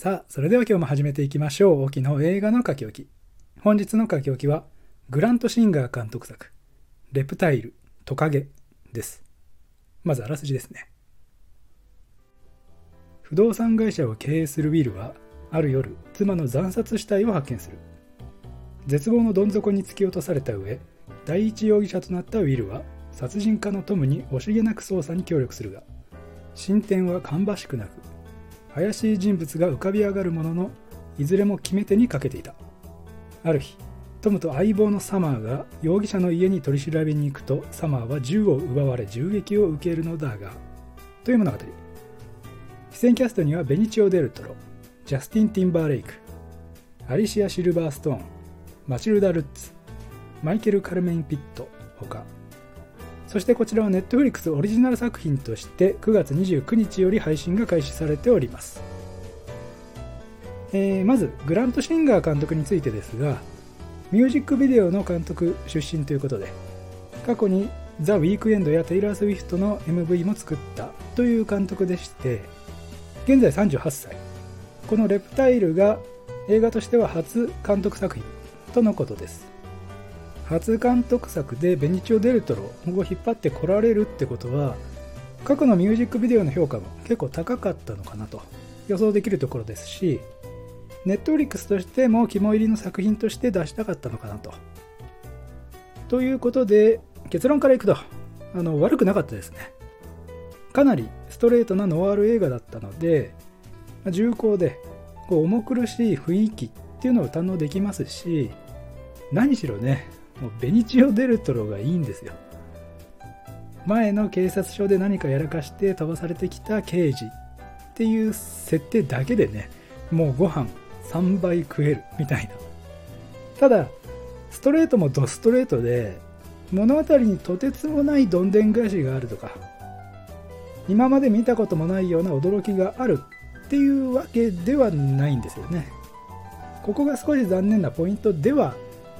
さあ、それでは今日も始めていきましょう。沖の映画の書き置き。本日の書き置きは、グラント・シンガー監督作、レプタイル、トカゲです。まずあらすじですね。不動産会社を経営するウィルは、ある夜、妻の惨殺死体を発見する。絶望のどん底に突き落とされた上、第一容疑者となったウィルは、殺人家のトムに惜しげなく捜査に協力するが、進展は芳しくなく、怪しい人物が浮かび上がるものの、いずれも決め手に欠けていた。ある日、トムと相棒のサマーが容疑者の家に取り調べに行くと、サマーは銃を奪われ銃撃を受けるのだが、という物語。出演キャストにはベニチオ・デルトロ、ジャスティン・ティンバーレイク、アリシア・シルバーストーン、マチルダ・ルッツ、マイケル・カルメン・ピットほか、そしてこちらは Netflix オリジナル作品として9月29日より配信が開始されております。えー、まず、グラント・シンガー監督についてですが、ミュージックビデオの監督出身ということで、過去にザ・ウィークエンドやテイラー・スウィフトの MV も作ったという監督でして、現在38歳。このレプタイルが映画としては初監督作品とのことです初監督作でベニチオ・デルトロを引っ張ってこられるってことは過去のミュージックビデオの評価も結構高かったのかなと予想できるところですしネットフリックスとしても肝入りの作品として出したかったのかなと。ということで結論からいくとあの悪くなかったですね。かなりストレートなノワール映画だったので重厚でこう重苦しい雰囲気っていうのを堪能できますし何しろねもうベニチオ・デルトロがいいんですよ前の警察署で何かやらかして飛ばされてきた刑事っていう設定だけでねもうご飯3倍食えるみたいなただストレートもドストレートで物語にとてつもないどんでん返しがあるとか今まで見たこともないような驚きがあるっていうわけではないんですよね。ここが少し残念なポイントでは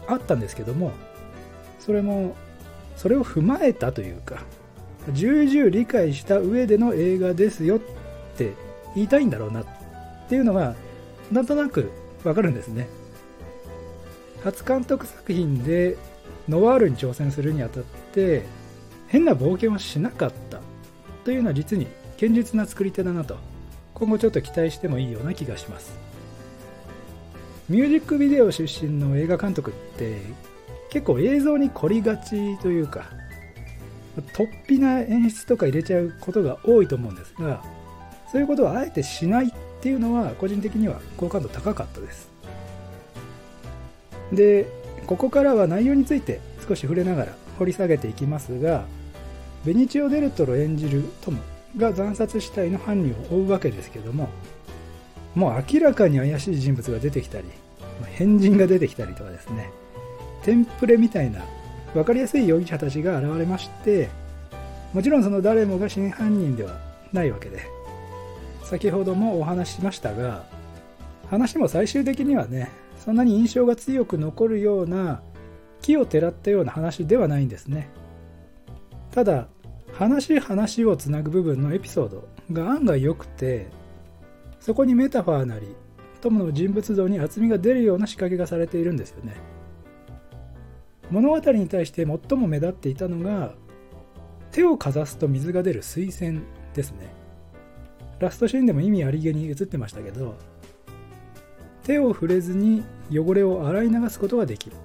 あったんですけども、それも、それを踏まえたというか、重々理解した上での映画ですよって言いたいんだろうなっていうのが、なんとなくわかるんですね。初監督作品でノワールに挑戦するにあたって変な冒険をしなかったというのは実に堅実な作り手だなと今後ちょっと期待してもいいような気がしますミュージックビデオ出身の映画監督って結構映像に凝りがちというか突飛な演出とか入れちゃうことが多いと思うんですがそういうことはあえてしないっていうのは個人的には好感度高かったです。でここからは内容について少し触れながら掘り下げていきますがベニチオ・デルトロ演じるトムが惨殺死体の犯人を追うわけですけどももう明らかに怪しい人物が出てきたり変人が出てきたりとかですね。テンプレみたいな分かりやすい容疑者たちが現れましてもちろんその誰もが真犯人ではないわけで先ほどもお話ししましたが話も最終的にはねそんなに印象が強く残るような木をてらったような話ではないんですね。ただ話話をつなぐ部分のエピソードが案外良くてそこにメタファーなりトムの人物像に厚みが出るような仕掛けがされているんですよね。物語に対して最も目立っていたのが手をかざすと水が出る水栓ですね。ラストシーンでも意味ありげに映ってましたけど手を触れずに汚れを洗い流すことができる。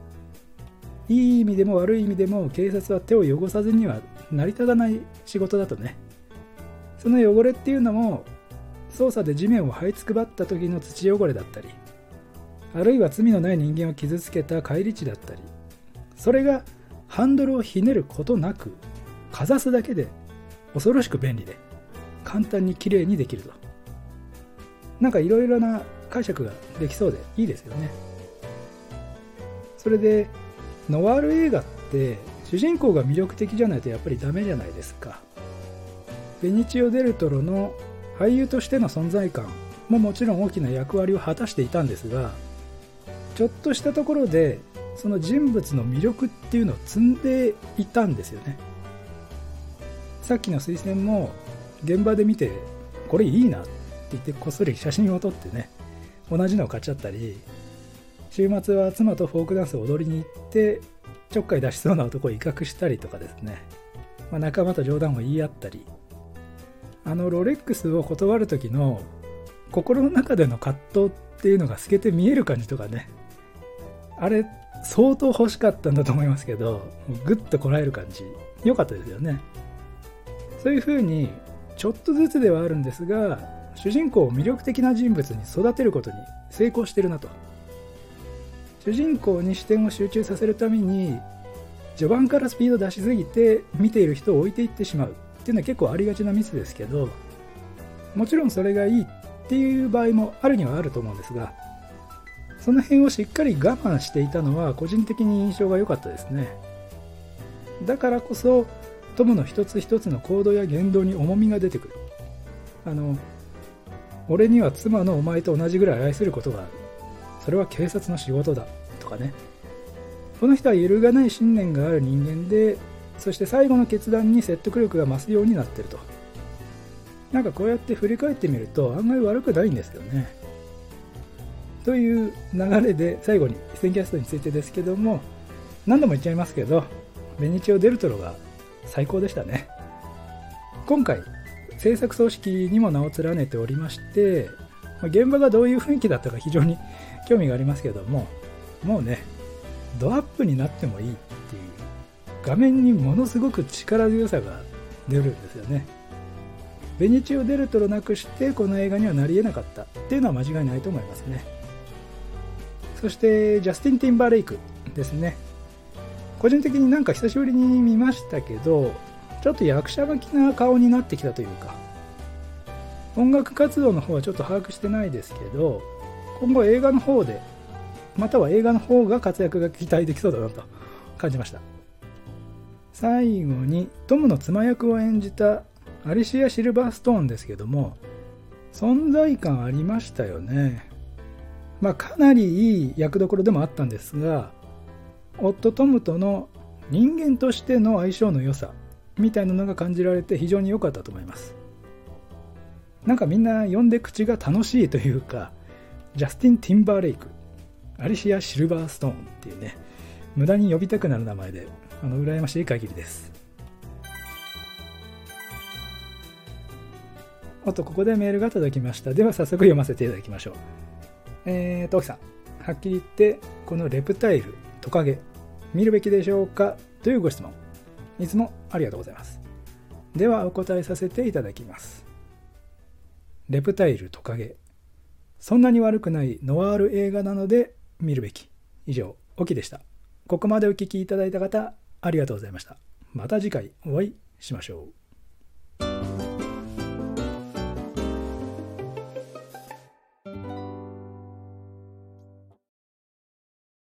いい意味でも悪い意味でも警察は手を汚さずには成り立たない仕事だとね。その汚れっていうのも操作で地面を這いつくばった時の土汚れだったりあるいは罪のない人間を傷つけた返り血だったりそれがハンドルをひねることなくかざすだけで恐ろしく便利で簡単にきれいにできると。なんかいろいろな解釈ができそうでいいですよね。それでノワール映画って主人公が魅力的じゃないとやっぱりダメじゃないですか。ベニチオ・デルトロの俳優としての存在感ももちろん大きな役割を果たしていたんですがちょっとしたところでその人物の魅力っていうのを積んでいたんですよね。さっきの推薦も現場で見てこれいいなって言ってこっそり写真を撮ってね同じのを買っちゃったり週末は妻とフォークダンスを踊りに行ってちょっかい出しそうな男を威嚇したりとかですね、まあ、仲間と冗談を言い合ったり。あのロレックスを断る時の心の中での葛藤っていうのが透けて見える感じとかね。あれ相当欲しかったんだと思いますけどグッとこらえる感じ。良かったですよね。そういうふうにちょっとずつではあるんですが主人公を魅力的な人物に育てることに成功してるなと。主人公に視点を集中させるために序盤からスピード出しすぎて見ている人を置いていってしまう。っていうのは結構ありがちなミスですけどもちろんそれがいいっていう場合もあるにはあると思うんですがその辺をしっかり我慢していたのは個人的に印象が良かったですね。だからこそトムの一つ一つの行動や言動に重みが出てくる。あの俺には妻のお前と同じぐらい愛することがある。それは警察の仕事だ。とかね。この人は揺るがない信念がある人間でそして最後の決断に説得力が増すようになってると。なんかこうやって振り返ってみると案外悪くないんですよね。という流れで最後にステンキャストについてですけども何度も言っちゃいますけどベニチオ・デルトロが最高でしたね。今回制作組織にも名を連ねておりまして現場がどういう雰囲気だったか非常に 興味がありますけどももうねドアップになってもいいっていう画面にものすごく力強さが出るんですよね。ベニチオ・デルトロなくしてこの映画にはなりえなかったっていうのは間違いないと思いますね。そしてジャスティン・ティンバーレイクですね。個人的になんか久しぶりに見ましたけどちょっと役者向きな顔になってきたというか音楽活動の方はちょっと把握してないですけど今後映画の方でまたは映画の方が活躍が期待できそうだなと感じました。最後にトムの妻役を演じたアリシア・シルバーストーンですけども存在感ありましたよね。まあかなりいい役どころでもあったんですが夫トムとの人間としての相性の良さみたいなのが感じられて非常に良かったと思います。なんかみんな呼んで口が楽しいというかジャスティン・ティンバーレイクアリシア・シルバーストーンっていうね無駄に呼びたくなる名前であの羨ましい限りです。あとここでメールが届きました。では早速読ませていただきましょう。えーと、さんはっきり言ってこのレプタイルトカゲ見るべきでしょうかというご質問いつもありがとうございます。ではお答えさせていただきます。レプタイルトカゲそんなに悪くないノワール映画なので見るべき。以上オキでした。ここまでお聴きいただいた方ありがとうございました。また次回お会いしましょう。